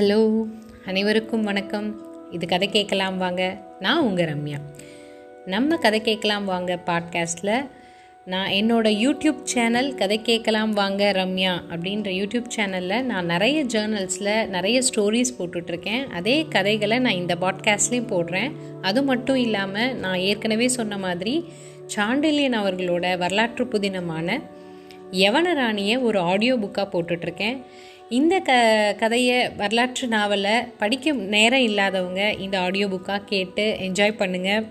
Hello அனைவருக்கும் வணக்கம். இது கதை கேட்கலாம் வாங்க. நான் உங்கள் ரம்யா. நம்ம கதை கேட்கலாம் வாங்க பாட்காஸ்ட்டில் நான் என்னோட யூடியூப் சேனல் கதை கேட்கலாம் வாங்க ரம்யா அப்படின்ற யூடியூப் சேனலில் நான் நிறைய ஜேர்னல்ஸில் நிறைய ஸ்டோரிஸ் போட்டுட்ருக்கேன். அதே கதைகளை நான் இந்த பாட்காஸ்ட்லேயும் போடுறேன். அது மட்டும் இல்லாமல் நான் ஏற்கனவே சொன்ன மாதிரி சாண்டில்யன் அவர்களோட வரலாற்று புதினமான யவனராணியை ஒரு ஆடியோ புக்காக போட்டுட்ருக்கேன். இந்த க கதையை வரலாற்று நாவலை படிக்க நேரம் இல்லாதவங்க இந்த ஆடியோ புக்காக கேட்டு என்ஜாய் பண்ணுங்கள்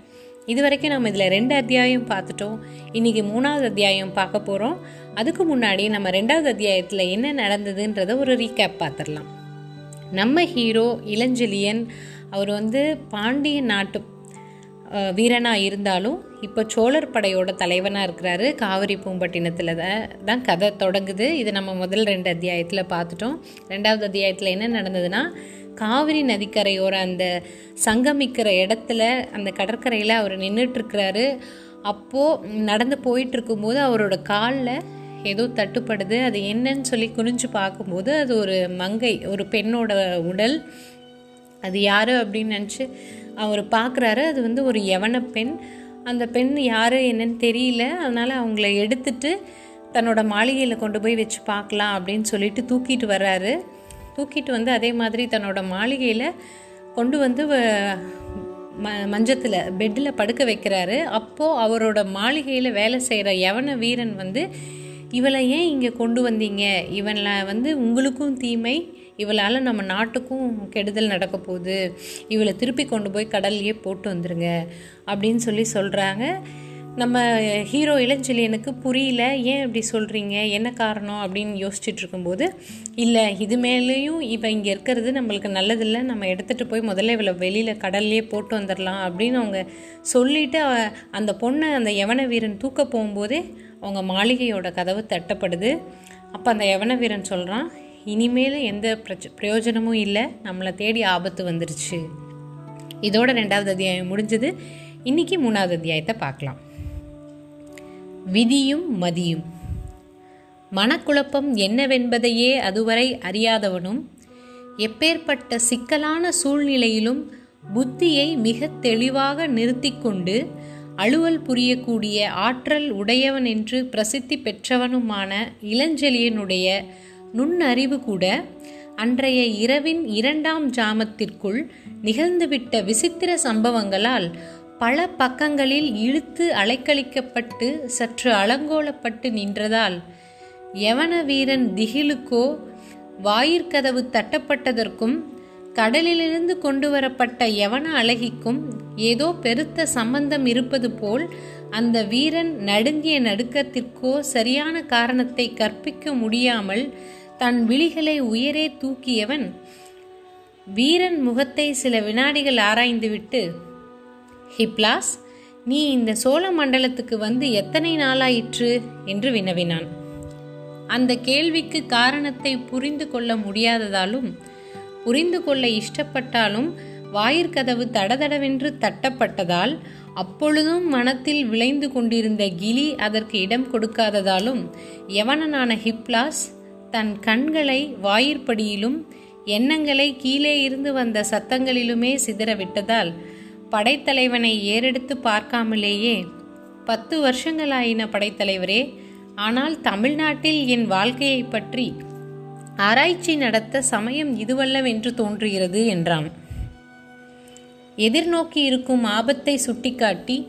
இது வரைக்கும் நம்ம இதில் ரெண்டு அத்தியாயம் பார்த்துட்டோம். இன்றைக்கி மூணாவது அத்தியாயம் பார்க்க போகிறோம் அதுக்கு முன்னாடி நம்ம ரெண்டாவது அத்தியாயத்தில் என்ன நடந்ததுன்றதை ஒரு ரீகேப் பார்த்துடலாம். நம்ம ஹீரோ இளஞ்செலியன் அவர் வந்து பாண்டிய நாட்டு வீரனாக இருந்தாலும் இப்போ சோழர் படையோட தலைவனாக இருக்கிறாரு காவிரி பூம்பட்டினத்தில் தான் கதை தொடங்குது. இது நம்ம முதல் ரெண்டு அத்தியாயத்தில் பார்த்துட்டோம். ரெண்டாவது அத்தியாயத்தில் என்ன நடந்ததுன்னா காவிரி நதிக்கரையோர அந்த சங்கமிக்கிற இடத்துல அந்த கடற்கரையில் அவர் நின்றுட்டுருக்கிறாரு அப்போது நடந்து போயிட்டு இருக்கும்போது அவரோட காலில் ஏதோ தட்டுப்படுது. அது என்னன்னு சொல்லி குனிஞ்சு பார்க்கும்போது அது ஒரு மங்கை ஒரு பெண்ணோட உடல். அது யார் அப்படின்னு நினச்சி அவர் பார்க்குறாரு. அது வந்து ஒரு யவன பெண். அந்த பெண் யார் என்னன்னு தெரியல. அதனால் அவங்கள எடுத்துட்டு தன்னோட மாளிகையில் கொண்டு போய் வச்சு பார்க்கலாம் அப்படின்னு சொல்லிட்டு தூக்கிட்டு வர்றாரு. தூக்கிட்டு வந்து அதே மாதிரி தன்னோட மாளிகையில் கொண்டு வந்து ம மஞ்சத்தில் பெட்டில் படுக்க வைக்கிறாரு. அப்போது அவரோட மாளிகையில் வேலை செய்கிற யவன வீரன் வந்து இவளை ஏன் இங்கே கொண்டு வந்தீங்க? இவனில் வந்து உங்களுக்கும் தீமை இவளால் நம்ம நாட்டுக்கும் கெடுதல் நடக்க போகுது. இவளை திருப்பி கொண்டு போய் கடல்லையே போட்டு வந்துருங்க அப்படின்னு சொல்லி சொல்கிறாங்க நம்ம ஹீரோ இளஞ்செழியனுக்கு புரியல ஏன் இப்படி சொல்கிறீங்க என்ன காரணம்? அப்படின்னு யோசிச்சுட்டு இருக்கும்போது இல்லை இது மேலேயும் இப்போ இங்கே இருக்கிறது நம்மளுக்கு நல்லதில்லை. நம்ம எடுத்துகிட்டு போய் முதல்ல இவளை வெளியில் கடல்லையே போட்டு வந்துடலாம் அப்படின்னு அவங்க சொல்லிவிட்டு அந்த பொண்ணை அந்த யவன வீரன் தூக்க போகும்போதே அவங்க மாளிகையோட கதவு தட்டப்படுது. அப்போ அந்த யவன வீரன் சொல்கிறான் இனிமேல் எந்த பிரச்ச பிரயோஜனமும் இல்லை. நம்மளை தேடி ஆபத்து வந்துருச்சு. இதோட ரெண்டாவது அத்தியாயம் முடிஞ்சது. இன்னைக்கு மூணாவது அத்தியாயத்தை பார்க்கலாம். விதியும் மதியும். மனக்குழப்பம் என்னவென்பதையே அதுவரை அறியாதவனும் எப்பேற்பட்ட சிக்கலான சூழ்நிலையிலும் புத்தியை மிக தெளிவாக நிறுத்தி கொண்டு அலுவல் புரியக்கூடிய ஆற்றல் உடையவன் என்று பிரசித்தி பெற்றவனுமான இளஞ்செழியனுடைய நுண்ணறிவு கூட அன்றைய இரவின் இரண்டாம் ஜாமத்திற்குள் நிகழ்ந்துவிட்ட விசித்திர சம்பவங்களால் பல பக்கங்களில் இழுத்து அலைக்கழிக்கப்பட்டு சற்று அலங்கோலப்பட்டு நின்றதால் யவன வீரன் திகிலுக்கோ வாயிற்கதவு தட்டப்பட்டதற்கும் கடலிலிருந்து கொண்டு வரப்பட்ட யவன அழகிக்கும் ஏதோ பெருத்த சம்பந்தம் இருப்பது போல் அந்த வீரன் நடுங்கிய நடுக்கத்திற்கோ சரியான காரணத்தை கற்பிக்க முடியாமல் தன் விழிகளை உயரே தூக்கியவன் வீரன் முகத்தை சில வினாடிகள் ஆராய்ந்துவிட்டு ஹிப்லாஸ் நீ இந்த சோழ மண்டலத்துக்கு வந்து எத்தனை நாளாயிற்று? என்று வினவினான். அந்த கேள்விக்கு காரணத்தை புரிந்து கொள்ள முடியாததாலும் புரிந்து கொள்ள இஷ்டப்பட்டாலும் வாயிற்கதவு தடதடவென்று தட்டப்பட்டதால் அப்பொழுதும் மனத்தில் விளைந்து கொண்டிருந்த கிலி அதற்கு இடம் கொடுக்காததாலும் யவனனான ஹிப்லாஸ் தன் கண்களை வாயிற்படியிலும் எண்ணங்களை கீழே இருந்து வந்த சத்தங்களிலுமே சிதறவிட்டதால் படைத்தலைவனை ஏறெடுத்து பார்க்காமலேயே பத்து வருஷங்களாயின படைத்தலைவரே ஆனால் தமிழ்நாட்டில் என் வாழ்க்கையை பற்றி ஆராய்ச்சி நடத்த சமயம் இதுவல்லவென்று தோன்றுகிறது என்றான். எதிர்நோக்கி இருக்கும் ஆபத்தை சுட்டிக்காட்டி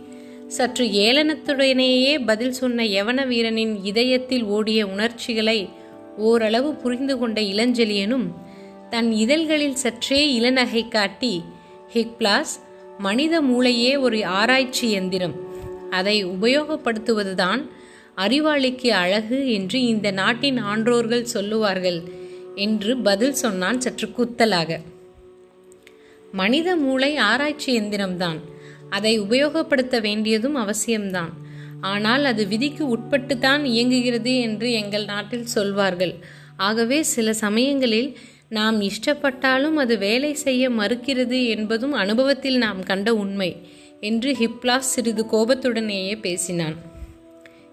சற்று ஏளனத்துடனேயே பதில் சொன்ன யவன வீரனின் இதயத்தில் ஓடிய உணர்ச்சிகளை ஓரளவு புரிந்து கொண்ட இளஞ்செழியனும் தன் இதழ்களில் சற்றே இளநகை காட்டி ஹிக்பிளாஸ் மனித மூளையே ஒரு ஆராய்ச்சி எந்திரம். அதை உபயோகப்படுத்துவதுதான் அறிவாளிக்கு அழகு என்று இந்த நாட்டின் ஆன்றோர்கள் சொல்லுவார்கள் என்று பதில் சொன்னான் சற்று குத்தலாக. மனித மூளை ஆராய்ச்சி எந்திரம்தான். அதை உபயோகப்படுத்த வேண்டியதும் அவசியம்தான். ஆனால் அது விதிக்கு உட்பட்டுத்தான் இயங்குகிறது என்று எங்கள் நாட்டில் சொல்வார்கள். ஆகவே சில சமயங்களில் நாம் இஷ்டப்பட்டாலும் அது வேலை செய்ய மறுக்கிறது என்பதும் அனுபவத்தில் நாம் கண்ட உண்மை என்று ஹிப்லாஸ் சிறிது கோபத்துடனேயே பேசினான்.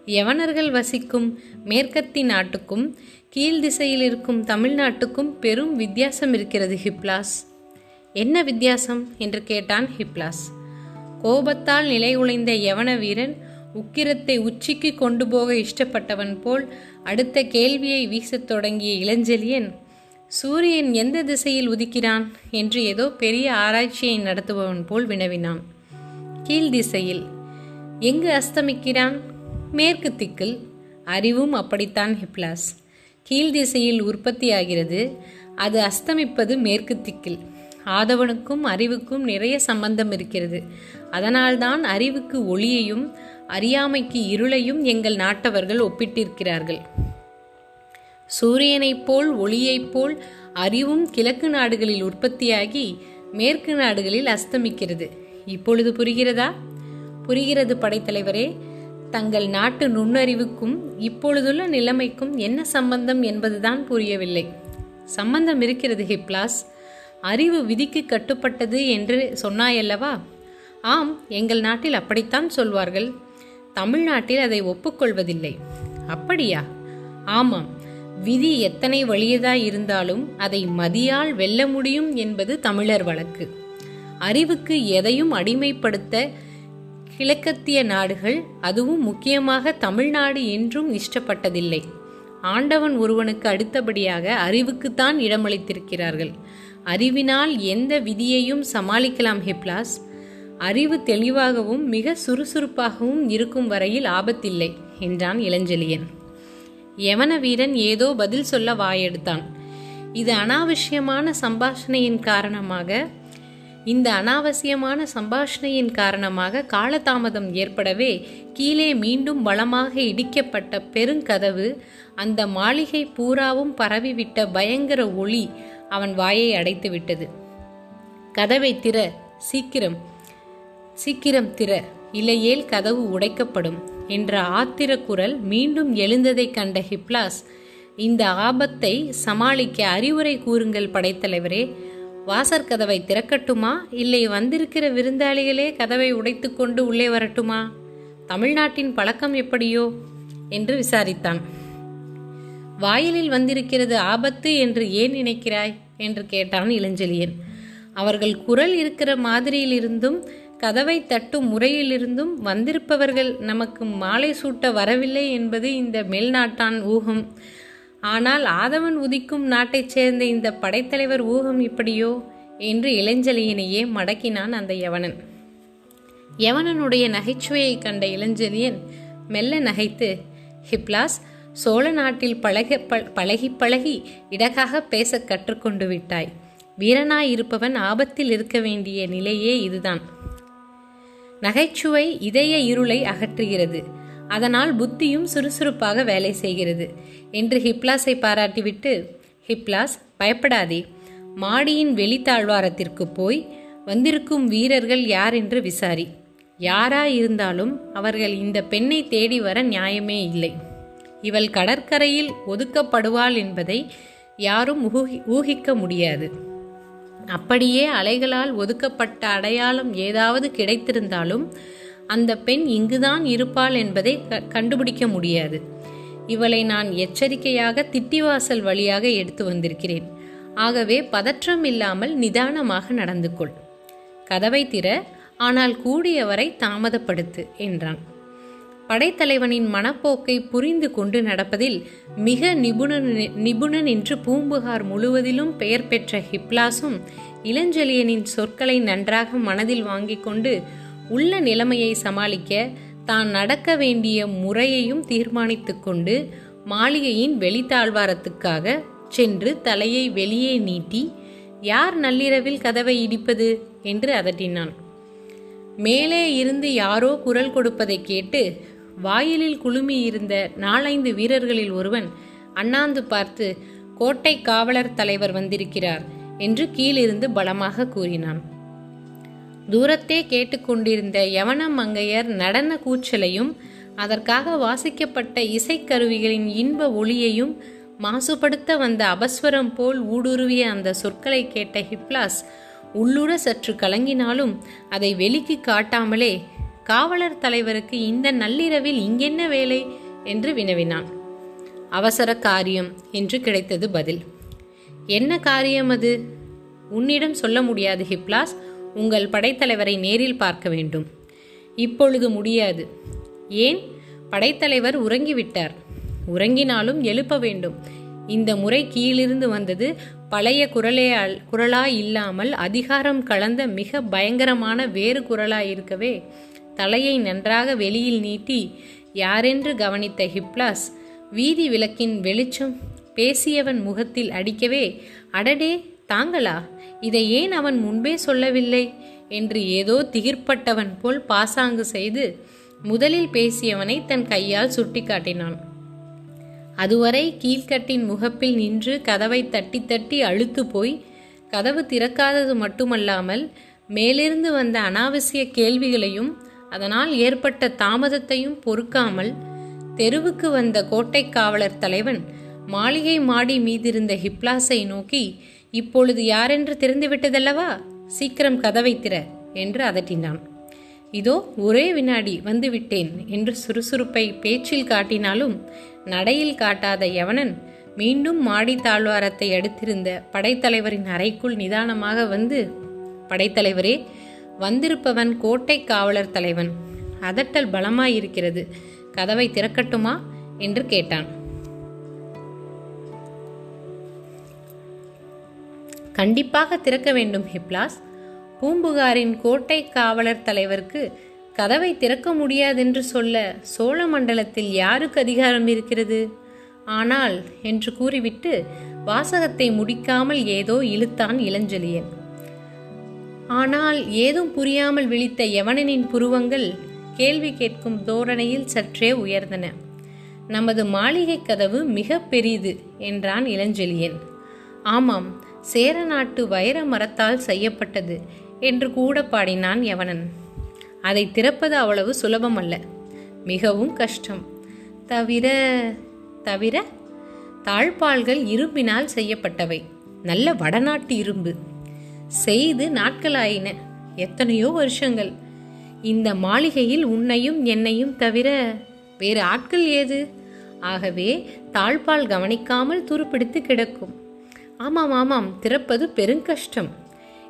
யவனர்கள் வசிக்கும் மேற்கத்தி நாட்டுக்கும் கீழ் திசையில் இருக்கும் தமிழ்நாட்டுக்கும் பெரும் வித்தியாசம் இருக்கிறது ஹிப்லாஸ். என்ன வித்தியாசம்? என்று கேட்டான் ஹிப்லாஸ். கோபத்தால் நிலை உழைந்த யவன வீரன் உக்கிரத்தை உச்சிக்கு கொண்டு போக இஷ்டப்பட்டவன் போல் அடுத்த கேள்வியை வீசத் தொடங்கிய இளஞ்செலியன் சூரியன் எந்த திசையில் உதிக்கிறான்? என்று ஏதோ பெரிய ஆராய்ச்சியை நடத்துபவன் போல் வினவினான். கீழ் திசையில் எங்கு அஸ்தமிக்கிறான்? மேற்கு திக்கில். அறிவும் அப்படித்தான் ஹிப்லாஸ். கீழ் திசையில் உற்பத்தியாகிறது அது அஸ்தமிப்பது மேற்கு திக்கில். ஆதவனுக்கும் அறிவுக்கும் நிறைய சம்பந்தம் இருக்கிறது. அதனால்தான் அறிவுக்கு ஒளியையும் அறியாமைக்கு இருளையும் எங்கள் நாட்டவர்கள் ஒப்பிட்டிருக்கிறார்கள். சூரியனைப் போல் ஒளியைப் போல் அறிவும் கிழக்கு நாடுகளில் உற்பத்தியாகி மேற்கு நாடுகளில் அஸ்தமிக்கிறது. இப்பொழுது புரிகிறதா? புரிகிறது படைத்தலைவரே. தங்கள் நாட்டு நுண்ணறிவுக்கும் இப்பொழுதுள்ள நிலைமைக்கும் என்ன சம்பந்தம் என்பதுதான் புரியவில்லை. சம்பந்தம் இருக்கிறது ஹிப்லாஸ் அறிவு விதிக்கு கட்டுப்பட்டது என்று சொன்னாயல்லவா? ஆம் எங்கள் நாட்டில் அப்படித்தான் சொல்வார்கள். தமிழ்நாட்டில் அதை ஒப்புக்கொள்வதில்லை. அப்படியா? ஆமாம். விதி எத்தனை வலியதாய் இருந்தாலும் அதை மதியால் வெல்ல முடியும் என்பது தமிழர் வழக்கு. அறிவுக்கு எதையும் அடிமைப்படுத்த கிழக்கத்திய நாடுகள் அதுவும் முக்கியமாக தமிழ்நாடு என்றும் இஷ்டப்பட்டதில்லை. ஆண்டவன் ஒருவனுக்கு அடுத்தபடியாக அறிவுக்குத்தான் இடமளித்திருக்கிறார்கள். அறிவினால் எந்த விதியையும் சமாளிக்கலாம் ஹிப்லாஸ். அறிவு தெளிவாகவும் மிக சுறுசுறுப்பாகவும் இருக்கும் வரையில் ஆபத்தில்லை என்றான் இளஞ்செழியன். யவன வீரன் ஏதோ பதில் சொல்ல வாயெடுத்தான். இது அனாவசியமான சம்பாஷணையின் காரணமாக இந்த அனாவசியமான சம்பாஷணையின் காரணமாக காலதாமதம் ஏற்படவே கீழே மீண்டும் பலமாக இடிக்கப்பட்ட பெருங்கதவு அந்த மாளிகை பூராவும் பரவிவிட்ட பயங்கர ஒளி அவன் வாயை அடைத்து விட்டது கதவை திற சீக்கிரம். சீக்கிரம் திற இல்லையேல் கதவு உடைக்கப்படும் என்ற ஆத்திர குரல் மீண்டும் எழுந்ததைக் கண்ட ஹிப்லாஸ் இந்த ஆபத்தை சமாளிக்க அறிவுரை கூறுங்கள் படைத்தலைவரே. வாசற் கதவை திறக்கட்டுமா? இல்லை வந்திருக்கிற விருந்தாளிகளே கதவை உடைத்துக்கொண்டு உள்ளே வரட்டுமா? தமிழ்நாட்டின் பழக்கம் எப்படியோ? என்று விசாரித்தான். வாயிலில் வந்திருக்கிறது ஆபத்து என்று ஏன் நினைக்கிறாய்? என்று கேட்டான் இளஞ்செலியன் அவர்கள் குரல் இருக்கிற மாதிரியிலிருந்தும் கதவை தட்டும் முறையிலிருந்தும் வந்திருப்பவர்கள் நமக்கு மாலை சூட்ட வரவில்லை என்பது இந்த மேல்நாட்டான் ஊகம். ஆனால் ஆதவன் உதிக்கும் நாட்டைச் சேர்ந்த இந்த படைத்தலைவர் ஊகம் இப்படியோ? என்று இளஞ்சலியினையே மடக்கினான் அந்த யவனன். யவனனுடைய நகைச்சுவையை கண்ட இளஞ்சலியன் மெல்ல நகைத்து ஹிப்லாஸ் சோழ நாட்டில் பழக பழகி பழகி இடகாக பேச கற்றுக்கொண்டு விட்டாய். வீரனாய் இருப்பவன் ஆபத்தில் இருக்க வேண்டிய நிலையே இதுதான். நகைச்சுவை இதய இருளை அகற்றுகிறது. அதனால் புத்தியும் சுறுசுறுப்பாக வேலை செய்கிறது. என்று ஹிப்லாஸை பாராட்டிவிட்டு ஹிப்லாஸ் பயப்படாதே. மாடியின் வெளித்தாழ்வாரத்திற்கு போய் வந்திருக்கும் வீரர்கள் யார் என்று விசாரி. யாரா இருந்தாலும் அவர்கள் இந்த பெண்ணை தேடி வர நியாயமே இல்லை. இவள் கடற்கரையில் ஒதுக்கப்படுவாள் என்பதை யாரும் ஊகி ஊகிக்க முடியாது. அப்படியே அலைகளால் ஒதுக்கப்பட்ட அடையாளம் ஏதாவது கிடைத்திருந்தாலும் அந்த பெண் இங்குதான் இருப்பாள் என்பதை கண்டுபிடிக்க முடியாது. இவளை நான் எச்சரிக்கையாக திட்டிவாசல் வழியாக எடுத்து வந்திருக்கிறேன். ஆகவே பதற்றம் இல்லாமல் நிதானமாக நடந்து கொள் கதவை திற ஆனால் கூடியவரை தாமதப்படுத்து என்றான். படைத்தலைவனின் மனப்போக்கை புரிந்து கொண்டு நடப்பதில் மிக நிபுணன் நிபுணன் என்று பூம்புகார் முழுவதிலும் பெயர் பெற்ற ஹிப்லாஸும் இளஞ்செழியனின் சொற்களை நன்றாக மனதில் வாங்கிக் கொண்டு உள்ள நிலைமையை சமாளிக்க தான் நடக்க வேண்டிய முறையையும் தீர்மானித்து கொண்டு மாளிகையின் வெளித்தாழ்வாரத்துக்காக சென்று தலையை வெளியே நீட்டி யார் நள்ளிரவில் கதவை இடிப்பது? என்று அதட்டினான். மேலே இருந்து யாரோ குரல் கொடுப்பதை கேட்டு வாயிலில் குழுமியிருந்த நாலைந்து வீரர்களில் ஒருவன் அண்ணாந்து பார்த்து கோட்டை காவலர் தலைவர் வந்திருக்கிறார் என்று கீழிருந்து பலமாக கூறினான். தூரத்தே கேட்டுக்கொண்டிருந்த யவன மங்கையர் நடன கூச்சலையும் அதற்காக வாசிக்கப்பட்ட இசைக்கருவிகளின் இன்ப ஒளியையும் மாசுபடுத்த வந்த அபஸ்வரம் போல் ஊடுருவிய அந்த சொற்களை கேட்ட ஹிப்லாஸ் உள்ளுர சற்று கலங்கினாலும் அதை வெளிக்கு காட்டாமலே காவலர் தலைவருக்கு இந்த நள்ளிரவில் இங்கென்ன வேலை? என்று வினவினான். அவசர காரியம் என்று கிடைத்தது பதில். என்ன காரியம் அது? உன்னிடம் சொல்ல முடியாது ஹிப்லாஸ். உங்கள் படைத்தலைவரை நேரில் பார்க்க வேண்டும். இப்பொழுது முடியாது. ஏன்? படைத்தலைவர் உறங்கிவிட்டார். உறங்கினாலும் எழுப்ப வேண்டும். இந்த முறை கீழிருந்து வந்தது பழைய குரலே குரலா இல்லாமல் அதிகாரம் கலந்த மிக பயங்கரமான வேறு குரலாய் இருக்கவே தலையை நன்றாக வெளியில் நீட்டி யாரென்று கவனித்த ஹிப்லாஸ்? வீதி விளக்கின் வெளிச்சம் பேசியவன் முகத்தில் அடிக்கவே அடடே தாங்களா? இதை ஏன் அவன் முன்பே சொல்லவில்லை? என்று ஏதோ திகிர்ப்பட்டவன் போல் பாசாங்கு செய்து முதலில் பேசியவனை தன் கையால் சுட்டிக்காட்டினான். அதுவரை கீழ்கட்டின் முகப்பில் நின்று கதவை தட்டி தட்டி அழுத்து போய் கதவு திறக்காதது மட்டுமல்லாமல் மேலிருந்து வந்த அனாவசிய கேள்விகளையும் அதனால் ஏற்பட்ட தாமதத்தையும் பொறுக்காமல் தெருவுக்கு வந்த கோட்டை காவலர் தலைவன் மாளிகை மாடி மீதிருந்த ஹிப்லாஸை நோக்கி இப்பொழுது யாரென்று தெரிந்துவிட்டதல்லவா சீக்கிரம் கதவை திற என்று அதட்டினான். இதோ ஒரே வினாடி வந்துவிட்டேன் என்று சுறுசுறுப்பை பேச்சில் காட்டினாலும் நடையில் காட்டாத யவனன் மீண்டும் மாடி தாழ்வாரத்தை அடுத்திருந்த படைத்தலைவரின் அறைக்குள் நிதானமாக வந்து படைத்தலைவரே வந்திருப்பவன் கோட்டை காவலர் தலைவன். அதட்டல் பலமாயிருக்கிறது. கதவை திறக்கட்டுமா? என்று கேட்டான். கண்டிப்பாக திறக்க வேண்டும் ஹிப்லாஸ். பூம்புகாரின் கோட்டை காவலர் தலைவருக்கு கதவை திறக்க முடியாதென்று சொல்ல சோழ மண்டலத்தில் யாருக்கு அதிகாரம் இருக்கிறது? ஆனால் என்று கூறிவிட்டு வாசகத்தை முடிக்காமல் ஏதோ இழுத்தான் இளஞ்செழியன். ஆனால் ஏதும் புரியாமல் விழித்த யவனனின் புருவங்கள் கேள்வி கேட்கும் தோரணையில் சற்றே உயர்ந்தன. நமது மாளிகை கதவு மிக பெரிது என்றான் இளஞ்செழியன். ஆமாம் சேர நாட்டு வைர மரத்தால் செய்யப்பட்டது என்று கூட பாடினான் யவனன். அதை திறப்பது அவ்வளவு சுலபமல்ல. மிகவும் கஷ்டம். தவிர தவிர தாழ்பால்கள் இரும்பினால் செய்யப்பட்டவை. நல்ல வடநாட்டு இரும்பு. செய்து நாட்களாயின. எத்தனையோ வருஷங்கள். இந்த மாளிகையில் உன்னையும் என்னையும் தவிர வேறு ஆட்கள் ஏது? ஆகவே தாழ்பால் கவனிக்காமல் துருப்பிடித்து கிடக்கும். ஆமாம் ஆமாம் திறப்பது பெருங்கஷ்டம்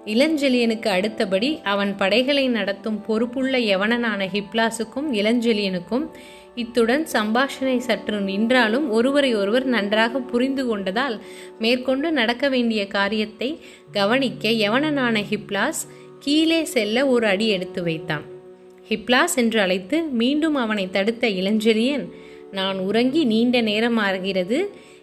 இளஞ்செலியனுக்கு அடுத்தபடி அவன் படைகளை நடத்தும் பொறுப்புள்ள யவனனான ஹிப்லாஸுக்கும் இளஞ்செலியனுக்கும் இத்துடன் சம்பாஷணை சற்று நின்றாலும் ஒருவரை ஒருவர் நன்றாக புரிந்து கொண்டதால் மேற்கொண்டு நடக்க வேண்டிய காரியத்தை கவனிக்க யவனனான ஹிப்லாஸ் கீழே செல்ல ஒரு அடி எடுத்து வைத்தான். ஹிப்லாஸ் என்று அழைத்து மீண்டும் அவனை தடுத்த இளஞ்செழியன் நான் உறங்கி நீண்ட நேரம் ஆகிறது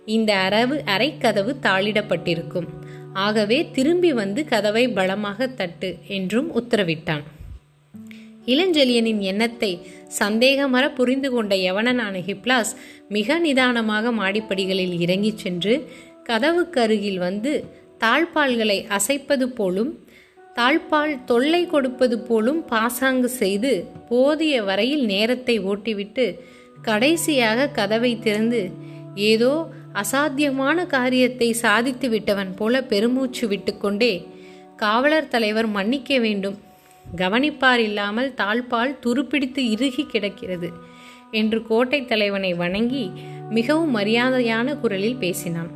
இந்த அரவு அரைக்கதவு தாளிடப்பட்டிருக்கும். ஆகவே திரும்பி வந்து கதவை பலமாக தட்டு என்றும் உத்தரவிட்டான். இளஞ்செழியனின் எண்ணத்தை சந்தேகமர புரிந்து கொண்ட யவனனான ஹிப்லாஸ் மிக நிதானமாக மாடிப்படிகளில் இறங்கிச் சென்று கதவுக்கு அருகில் வந்து தாழ்பால்களை அசைப்பது போலும் தாழ்பால் தொல்லை கொடுப்பது போலும் பாசாங்கு செய்து போதிய வரையில் நேரத்தை ஓட்டிவிட்டு கடைசியாக கதவை திறந்து ஏதோ அசாத்தியமான காரியத்தை சாதித்து விட்டவன் போல பெருமூச்சு விட்டுக்கொண்டே காவலர் தலைவர் மன்னிக்க வேண்டும் கவனிப்பார் இல்லாமல் தாழ்பால் துருப்பிடித்து இறுகி கிடக்கிறது என்று கோட்டை தலைவனை வணங்கி மிகவும் மரியாதையான குரலில் பேசினான்.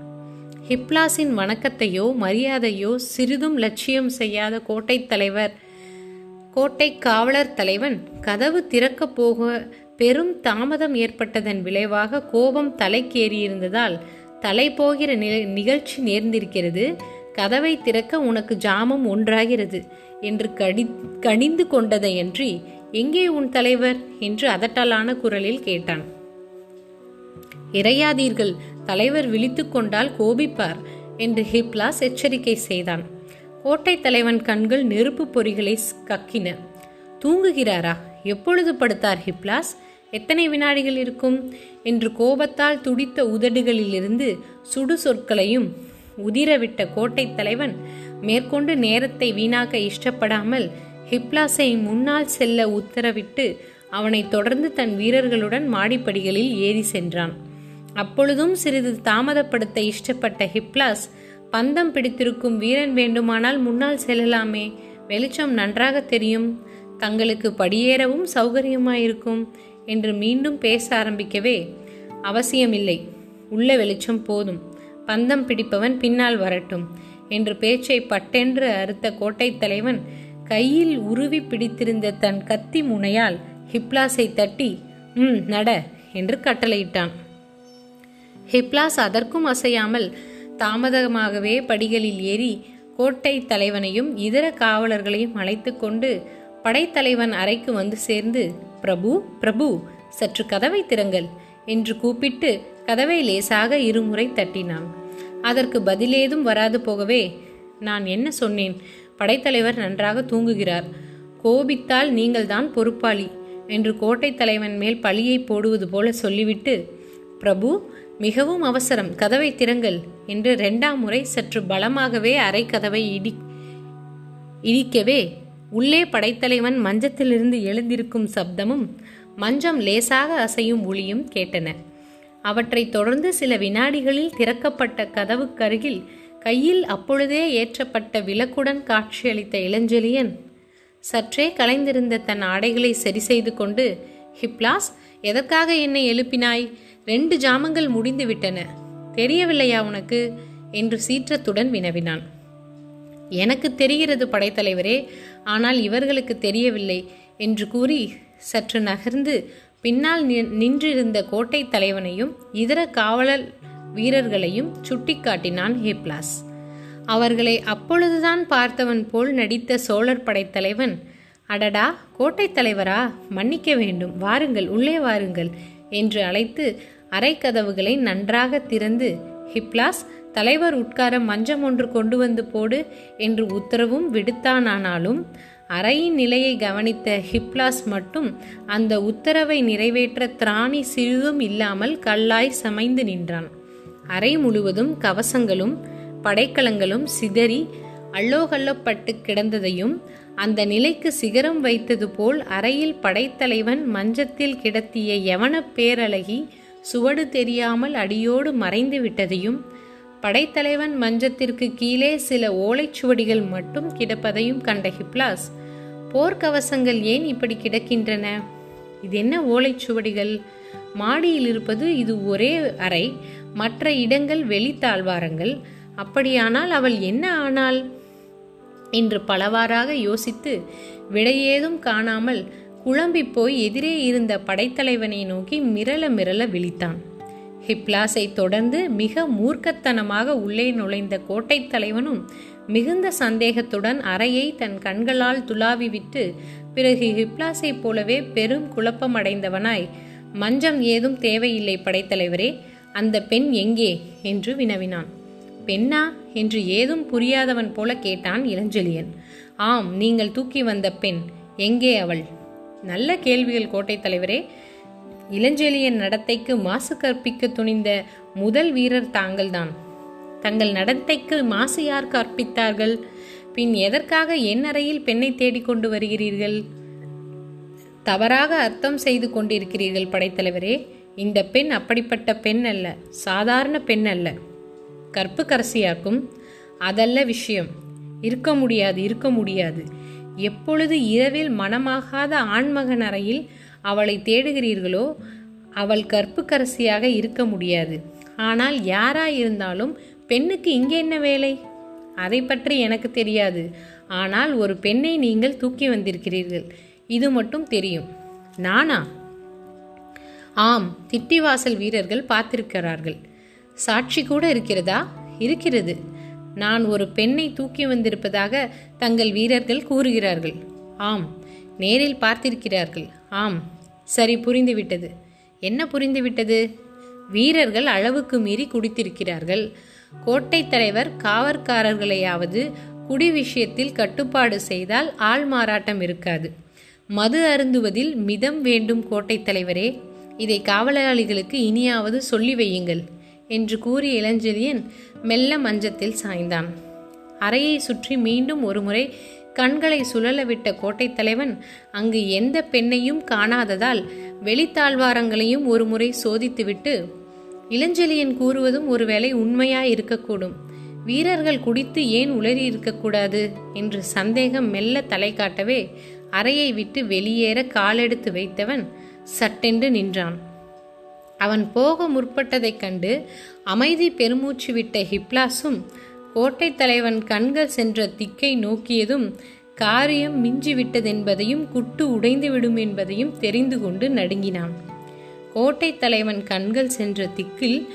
ஹிப்லாஸின் வணக்கத்தையோ மரியாதையோ சிறிதும் லட்சியம் செய்யாத கோட்டை தலைவர் கோட்டை காவலர் தலைவன் கதவு திறக்கப் போக பெரும் தாமதம் ஏற்பட்டதன் விளைவாக கோபம் தலைக்கேறியிருந்ததால் தலை போகிற நிகழ்ச்சி நேர்ந்திருக்கிறது. கதவை திறக்க உனக்கு ஜாமம் ஒன்றாகிறது என்று கடி கணிந்து கொண்டதையன்றி எங்கே உன் தலைவர்? என்று அதட்டலான குரலில் கேட்டான். இறையாதீர்கள் தலைவர் விழித்து கொண்டால் கோபிப்பார் என்று ஹிப்லாஸ் எச்சரிக்கை செய்தான். கோட்டை தலைவன் கண்கள் நெருப்பு பொறிகளை கக்கின. தூங்குகிறாரா? எப்பொழுது படுத்தார் ஹிப்லாஸ்? எத்தனை வினாடிகள் இருக்கும்? என்று கோபத்தால் துடித்த உதடுகளிலிருந்து சுடு சொற்களையும் உதிரவிட்ட கோட்டை தலைவன் மேற்கொண்டு நேரத்தை வீணாக்க இஷ்டப்படாமல் ஹிப்லாஸை முன்னால் செல்ல உத்தரவிட்டு அவனை தொடர்ந்து தன் வீரர்களுடன் மாடிப்படிகளில் ஏறி சென்றான். அப்பொழுதும் சிறிது தாமதப்படுத்த இஷ்டப்பட்ட ஹிப்லாஸ் பந்தம் பிடித்திருக்கும் வீரன் வேண்டுமானால் முன்னால் செல்லலாமே வெளிச்சம் நன்றாக தெரியும் தங்களுக்கு படியேறவும் சௌகரியமாயிருக்கும் என்று மீண்டும் பேச ஆரம்பிக்கவே அவசியமில்லை. உள்ள வெளிச்சம் போதும். பந்தம் பிடிப்பவன் பின்னால் வரட்டும் என்று பேச்சை பட்டென்று அறுத்த கோட்டை தலைவன் கையில் உருவி பிடித்திருந்த தன் கத்தி முனையால் ஹிப்லாஸை தட்டி ம் நட என்று கட்டளையிட்டான். ஹிப்லாஸ் அதற்கும் அசையாமல் தாமதமாகவே படிகளில் ஏறி கோட்டை தலைவனையும் இதர காவலர்களையும் அழைத்து கொண்டு படைத்தலைவன் அறைக்கு வந்து சேர்ந்து பிரபு பிரபு சற்று கதவை திறங்கள் என்று கூப்பிட்டு கதவை லேசாக இருமுறை தட்டினான். அதற்கு பதிலேதும் வராது போகவே நான் என்ன சொன்னேன்? படைத்தலைவர் நன்றாக தூங்குகிறார். கோபித்தால் நீங்கள்தான் பொறுப்பாளி என்று கோட்டை தலைவன் மேல் பழியை போடுவது போல சொல்லிவிட்டு பிரபு மிகவும் அவசரம். கதவை திறங்கள் என்று இரண்டாம் முறை சற்று பலமாகவே அரை கதவை இடி இடிக்கவே உள்ளே படைத்தலைவன் மஞ்சத்திலிருந்து எழுந்திருக்கும் சப்தமும் மஞ்சம் லேசாக அசையும் ஒளியும் கேட்டன. அவற்றைத் தொடர்ந்து சில வினாடிகளில் திறக்கப்பட்ட கதவுக்கருகில் கையில் அப்பொழுதே ஏற்றப்பட்ட விளக்குடன் காட்சியளித்த இளஞ்செழியன் சற்றே கலைந்திருந்த தன் ஆடைகளை சரி செய்து கொண்டு ஹிப்லாஸ் எதற்காக என்னை எழுப்பினாய்? ரெண்டு ஜாமங்கள் முடிந்து விட்டன தெரியவில்லையா உனக்கு என்று சீற்றத்துடன் வினவினான். எனக்கு தெரிகிறது படைத்தலைவரே ஆனால் இவர்களுக்கு தெரியவில்லை என்று கூறி சற்று நகர்ந்து பின்னால் நின்றிருந்த கோட்டை தலைவனையும் இதர காவலர் வீரர்களையும் சுட்டிக்காட்டினான் ஹேப்லாஸ். அவர்களை அப்பொழுதுதான் பார்த்தவன் போல் நடித்த சோழர் படைத்தலைவன் அடடா கோட்டை தலைவரா? மன்னிக்க வேண்டும் வாருங்கள் உள்ளே வாருங்கள் என்று அழைத்து அரைக்கதவுகளை நன்றாக திறந்து ஹிப்லாஸ் தலைவர் உட்கார மஞ்சம் ஒன்று கொண்டு வந்து போடு என்று உத்தரவும் விடுத்தானானாலும் அறையின் நிலையை கவனித்த ஹிப்லாஸ் மட்டும் அந்த உத்தரவை நிறைவேற்ற திராணி சிறிதும் இல்லாமல் கல்லாய் சமைந்து நின்றான். அறை முழுவதும் கவசங்களும் படைக்கலங்களும் சிதறி அல்லோகல்லப்பட்டு கிடந்ததையும் அந்த நிலைக்கு சிகரம் வைத்தது போல் அறையில் படைத்தலைவன் மஞ்சத்தில் கிடத்திய யவன பேரழகி சுவடு தெரியாமல் அடியோடு மறைந்து விட்டதையும் படைத்தலைவன் மஞ்சத்திற்கு கீழே சில ஓலைச்சுவடிகள் மட்டும் கிடப்பதையும் கண்ட ஹிப்லாஸ் போர்க்கவசங்கள் ஏன் இப்படி கிடக்கின்றன? இது என்ன ஓலைச்சுவடிகள் மாடியில் இருப்பது இது ஒரே அறை மற்ற இடங்கள் வெளித்தாழ்வாரங்கள் அப்படியானால் அவள் என்ன ஆனாள்? என்று பலவாறாக யோசித்து விடையேதும் காணாமல் குழம்பி போய் எதிரே இருந்த படைத்தலைவனை நோக்கி மிரள மிரள விழித்தான். ஹிப்லாஸை தொடர்ந்து மிக மூர்க்கத்தனமாக உள்ளே நுழைந்த கோட்டை தலைவனும் மிகுந்த சந்தேகத்துடன் அறையை தன் கண்களால் துளாவிவிட்டு பிறகு ஹிப்லாஸை போலவே பெரும் குழப்பமடைந்தவனாய் மஞ்சம் ஏதும் தேவையில்லை படைத்தலைவரே அந்த பெண் எங்கே என்று வினவினான். பெண்ணா என்று ஏதும் புரியாதவன் போல கேட்டான் இளஞ்செழியன். ஆம் நீங்கள் தூக்கி வந்த பெண். எங்கே அவள் நல்ல கேள்விகள் கோட்டை தலைவரே. இளஞ்செழியன் நடத்தைக்கு மாசு கற்பிக்க துணிந்த முதல் வீரர் தாங்கள்தான். தங்கள் நடத்தைக்கு மாசு யார் கற்பித்தார்கள்? பின் எதற்காக என் அறையில் பெண்ணை தேடிக்கொண்டு வருகிறீர்கள்? தவறாக அர்த்தம் செய்து கொண்டிருக்கிறீர்கள் படைத்தலைவரே. இந்த பெண் அப்படிப்பட்ட பெண் அல்ல சாதாரண பெண் அல்ல. கற்புக்கரசியாக்கும் அதல்ல விஷயம். இருக்க முடியாது இருக்க முடியாது. எப்பொழுது இரவில் மனமாகாத ஆண்மகன் அறையில் அவளை தேடுகிறீர்களோ அவள் கற்புக்கரசியாக இருக்க முடியாது. ஆனால் யாராக இருந்தாலும் பெண்ணுக்கு இங்கே என்ன வேலை? அதை பற்றி எனக்கு தெரியாது. ஆனால் ஒரு பெண்ணை நீங்கள் தூக்கி வந்திருக்கிறீர்கள். இது மட்டும் தெரியும். நானா? ஆம் திட்டிவாசல் வீரர்கள் பார்த்திருக்கிறார்கள். சாட்சி கூட இருக்கிறதா? இருக்கிறது. நான் ஒரு பெண்ணை தூக்கி வந்திருப்பதாக தங்கள் வீரர்கள் கூறுகிறார்கள். ஆம் நேரில் பார்த்திருக்கிறார்கள். ஆம். சரி புரிந்துவிட்டது. என்ன புரிந்துவிட்டது? வீரர்கள் அளவுக்கு மீறி குடித்திருக்கிறார்கள். கோட்டை தலைவர் காவற்காரர்களையாவது குடி விஷயத்தில் கட்டுப்பாடு செய்தால் ஆள் மாறாட்டம் இருக்காது. மது அருந்துவதில் மிதம் வேண்டும் கோட்டை தலைவரே. இதை காவலாளிகளுக்கு இனியாவது சொல்லி வையுங்கள் என்று கூறிய இளஞ்செழியன் மெல்ல மஞ்சத்தில் சாய்ந்தான். அறையை சுற்றி மீண்டும் ஒருமுறை கண்களை சுழல விட்ட கோட்டை தலைவன் அங்கு எந்த பெண்ணையும் காணாததால் வெளித்தாழ்வாரங்களையும் ஒருமுறை சோதித்துவிட்டு இளஞ்செழியன் கூறுவதும் ஒருவேளை உண்மையாய் இருக்கக்கூடும் வீரர்கள் குடித்து ஏன் உளறி இருக்கக்கூடாது என்று சந்தேகம் மெல்ல தலை காட்டவே அறையை விட்டு வெளியேற காலெடுத்து வைத்தவன் சட்டென்று நின்றான். அவன் போக முற்பட்டதைக் கண்டு அமைதி பெருமூச்சு விட்ட ஹிப்லாஸும் கோட்டைத்தலைவன் கண்கள் சென்ற திக்கை நோக்கியதும் காரியம் மிஞ்சிவிட்டதென்பதையும் குட்டு உடைந்துவிடும் என்பதையும் தெரிந்து கொண்டு நடுங்கினான். கோட்டை தலைவன் கண்கள் சென்ற திக்கில்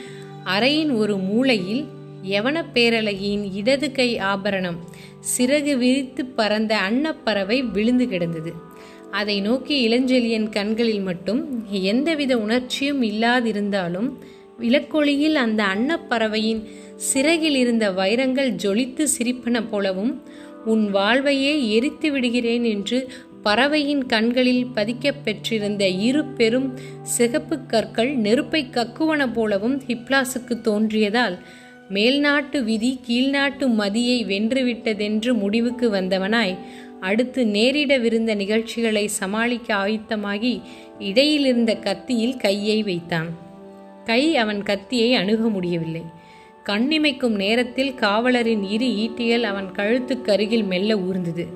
அறையின் ஒரு மூலையில் யவன பேரழகியின் இடது கை ஆபரணம் சிறகு விரித்து பறந்த அன்னப்பறவை விழுந்து கிடந்தது. அதை நோக்கி இளஞ்செழியன் கண்களில் மட்டும் எந்தவித உணர்ச்சியும் இல்லாதிருந்தாலும் விளக்கொளியில் அந்த அன்னப்பறவையின் சிறகில் இருந்த வைரங்கள் ஜொலித்து சிரிப்பன போலவும் உன் வாழ்வையே எரித்து விடுகிறேன் என்று பறவையின் கண்களில் பதிக்கப் பெற்றிருந்த இரு பெரும் சிகப்பு கற்கள் நெருப்பை கக்குவன போலவும் ஹிப்லாஸுக்கு தோன்றியதால் மேல்நாட்டு விதி கீழ்நாட்டு மதியை வென்றுவிட்டதென்று முடிவுக்கு வந்தவனாய் அடுத்து நேரிடவிருந்த நிகழ்ச்சிகளை சமாளிக்க ஆயுத்தமாகி இடையிலிருந்த கத்தியில் கையை வைத்தான். கை அவன் கத்தியை அணுக முடியவில்லை. கண்ணிமைக்கும் நேரத்தில் காவலரின் இரு ஈட்டிகள் அவன் கழுத்துக்கருகில் மெல்ல ஊர்ந்தது.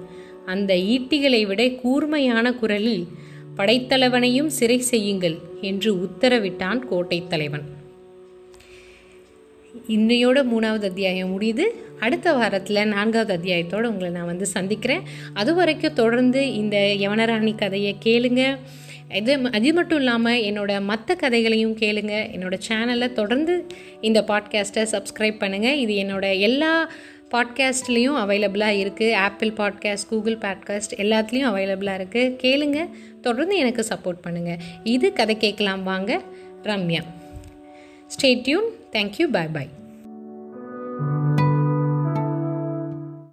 அந்த ஈட்டிகளை விட கூர்மையான குரலில் படைத்தலைவனையும் சிறை செய்யுங்கள் என்று உத்தரவிட்டான் கோட்டை தலைவன். இன்னையோட மூணாவது அத்தியாயம் முடியுது. அடுத்த வாரத்தில் நான்காவது அத்தியாயத்தோடு உங்களை நான் வந்து சந்திக்கிறேன். அது வரைக்கும் தொடர்ந்து இந்த யவனராணி கதையை கேளுங்கள் இது அது மட்டும் இல்லாமல் என்னோட மற்ற கதைகளையும் கேளுங்க. என்னோட சேனலை தொடர்ந்து இந்த பாட்காஸ்ட்டை சப்ஸ்கிரைப் பண்ணுங்கள் இது என்னோட எல்லா பாட்காஸ்ட்லேயும் அவைலபிளாக இருக்குது ஆப்பிள் பாட்காஸ்ட் கூகுள் பாட்காஸ்ட் எல்லாத்துலேயும் அவைலபிளாக இருக்குது கேளுங்க. தொடர்ந்து எனக்கு சப்போர்ட் பண்ணுங்கள் இது கதை கேட்கலாம் வாங்க. Ramya. Stay tuned thank you bye bye